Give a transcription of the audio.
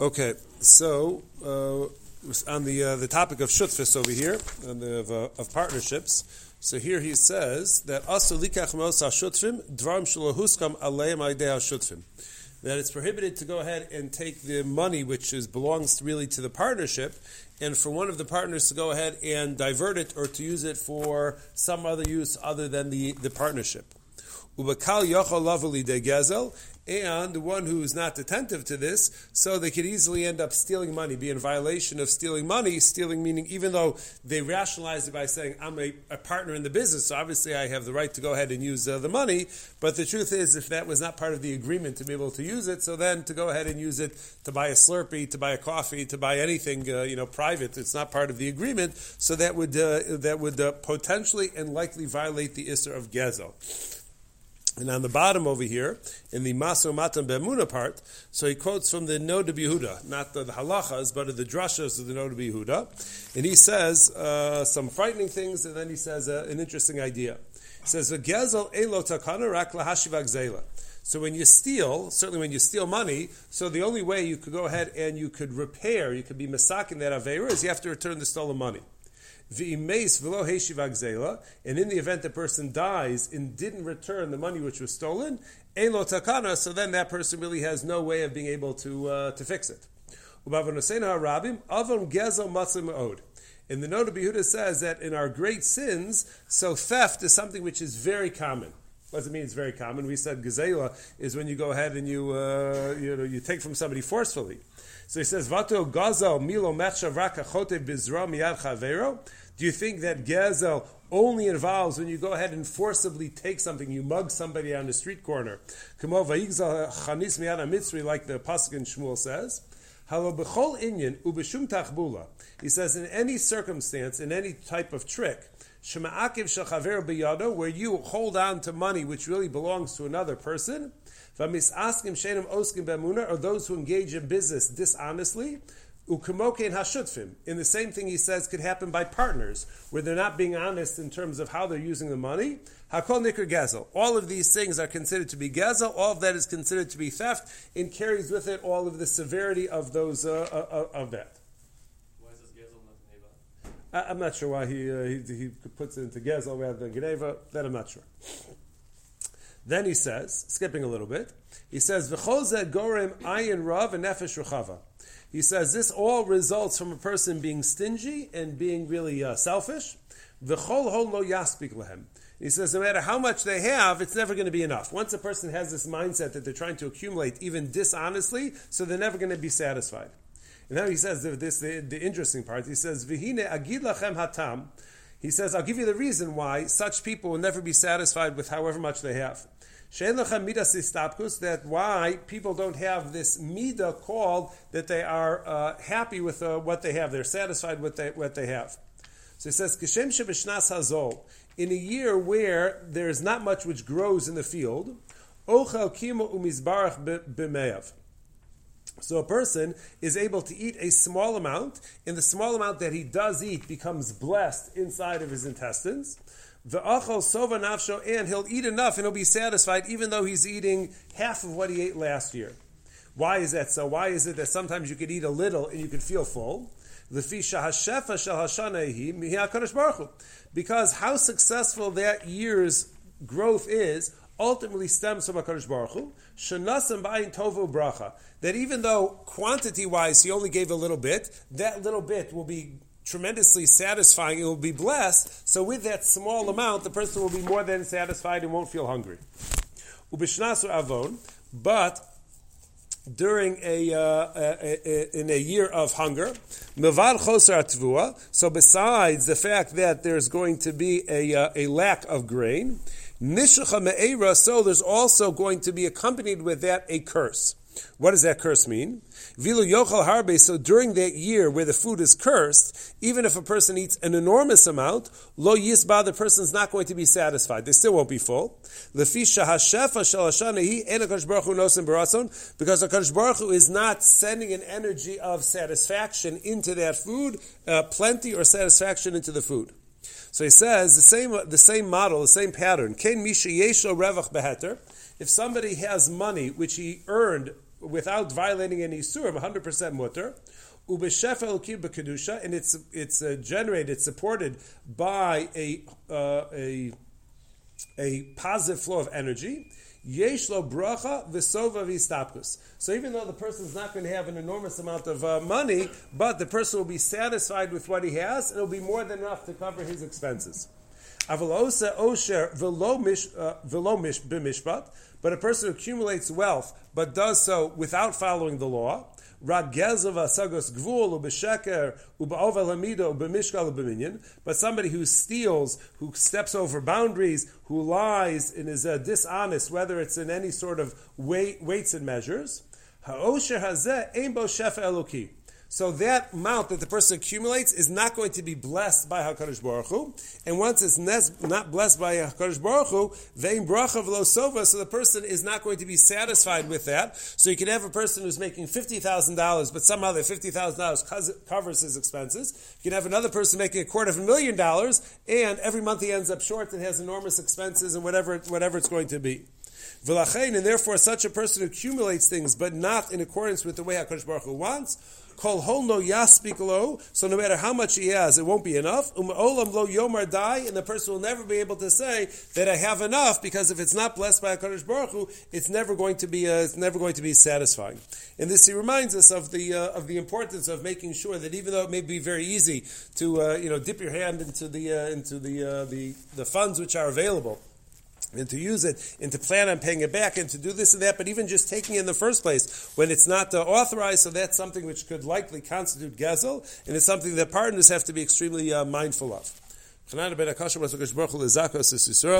Okay, so uh, on the uh, the topic of shutfis over here, the, of, uh, of partnerships. So here he says that shutfim shutfim. That it's prohibited to go ahead and take the money which is belongs really to the partnership, and for one of the partners to go ahead and divert it or to use it for some other use other than the, the partnership. And the one who is not attentive to this, so they could easily end up stealing money, be in violation of stealing money. Stealing meaning, even though they rationalize it by saying, I'm a, a partner in the business, so obviously I have the right to go ahead and use uh, the money. But the truth is, if that was not part of the agreement to be able to use it, so then to go ahead and use it to buy a Slurpee, to buy a coffee, to buy anything, uh, you know, private, it's not part of the agreement, so that would, uh, that would uh, potentially and likely violate the Isser of Gezel. And on the bottom over here, in the Maso Matan Bemuna part, so he quotes from the Noda Yehuda, not the, the halachas, but the drashas of the Noda Yehuda. And he says uh, some frightening things, and then he says uh, an interesting idea. He says, Gezel elo takana rak lahashivak So when you steal, certainly when you steal money, so the only way you could go ahead and you could repair, you could be masakin that avera, is you have to return the stolen money. And in the event the person dies and didn't return the money which was stolen, elo takana, so then that person really has no way of being able to, uh, to fix it. In the Noda Yehuda says that in our great sins, so theft is something which is very common. Does it mean? It's very common. We said gazela is when you go ahead and you uh, you know you take from somebody forcefully. So he says, "Vato gazel milo mecha raka chote bizra miyad chavero." Do you think that gazel only involves when you go ahead and forcibly take something, you mug somebody on the street corner? Kamo vayigzal chanis miyad mitzri, like the pasuk in Shmuel says. Halo b'chol inyan ubeshum tachbula. He says, in any circumstance, in any type of trick, shema'akiv shachaver biyado, where you hold on to money which really belongs to another person, V'misaskim shenim oskim b'emuna are those who engage in business dishonestly. Ukemokein hashutfim. In the same thing he says could happen by partners, where they're not being honest in terms of how they're using the money. Hakol nikr gezel. All of these things are considered to be gezel. All of that is considered to be theft, and carries with it all of the severity of those uh, uh, uh of that. Why is this gezel not I, I'm not sure why he, uh, he, he puts it into gezel rather than geneva. That I'm not sure. Then he says, skipping a little bit, he says, "V'choze gorim ayin rav nefesh ruchava." He says this all results from a person being stingy and being really uh, selfish. V'chol hol lo yaspik lehem. He says no matter how much they have, it's never going to be enough. Once a person has this mindset that they're trying to accumulate, even dishonestly, so they're never going to be satisfied. And then he says this the, the interesting part. He says, "V'hine agid lachem hatam." He says, "I'll give you the reason why such people will never be satisfied with however much they have." that why people don't have this mida called that they are uh, happy with uh, what they have, they're satisfied with they, what they have. So he says, Kishem shebishnas hazol, in a year where there is not much which grows in the field, ochel kimo umizbarach b'meyav. So a person is able to eat a small amount, and the small amount that he does eat becomes blessed inside of his intestines. The achal sova nafsho, and he'll eat enough and he'll be satisfied even though he's eating half of what he ate last year. Why is that so? Why is it that sometimes you could eat a little and you could feel full? Because how successful that year's growth is ultimately stems from HaKadosh Baruch Hu. Shanasam ba'in tovu bracha. That even though quantity wise he only gave a little bit, that little bit will be tremendously satisfying, it will be blessed. So with that small amount, the person will be more than satisfied and won't feel hungry. Ubishnasu avon, but during a, uh, a, a, in a year of hunger. So besides the fact that there's going to be a, uh, a lack of grain, nishacha me'era. So there's also going to be accompanied with that a curse. What does that curse mean? Vilu yochal harbe. So during that year where the food is cursed, even if a person eats an enormous amount, lo yisba, the person is not going to be satisfied. They still won't be full. Lefisha hashefa shel hashanahi en baruch nosim barason, because Hakadosh baruch is not sending an energy of satisfaction into that food, uh, plenty or satisfaction into the food. So he says the same the same model, the same pattern. If somebody has money which he earned without violating any surim, 100% mutter. Ubeshefel kedusha, and it's it's uh, generated, supported by a uh, a a positive flow of energy. Yesh lo bracha v'sova v'istapkus. So even though the person is not going to have an enormous amount of uh, money, but the person will be satisfied with what he has, and it'll be more than enough to cover his expenses. Avalosa osher v'lo mish b'mishpat, but a person who accumulates wealth but does so without following the law. But somebody who steals, who steps over boundaries, who lies and is uh, dishonest, whether it's in any sort of weight, weights and measures, ha'osher hazeh ein bo eloki. So that amount that the person accumulates is not going to be blessed by Hakadosh Baruch Hu, and once it's not blessed by Hakadosh Baruch Hu, vein bracha v'lo sova. So the person is not going to be satisfied with that. So you can have a person who's making fifty thousand dollars, but somehow that fifty thousand dollars covers his expenses. You can have another person making a quarter of a million dollars, and every month he ends up short and has enormous expenses and whatever whatever it's going to be. And therefore, such a person accumulates things, but not in accordance with the way Hakadosh Baruch Hu wants. Kol hol no yaspik lo. So no matter how much he has, it won't be enough. Um olam lo yomar die, and the person will never be able to say that I have enough because if it's not blessed by Hakadosh Baruch Hu, it's never going to be uh, it's never going to be satisfying. And this he reminds us of the uh, of the importance of making sure that even though it may be very easy to uh, you know dip your hand into the uh, into the uh, the the funds which are available and to use it and to plan on paying it back and to do this and that, but even just taking it in the first place when it's not uh, authorized, so that's something which could likely constitute gezel, and it's something that partners have to be extremely uh, mindful of.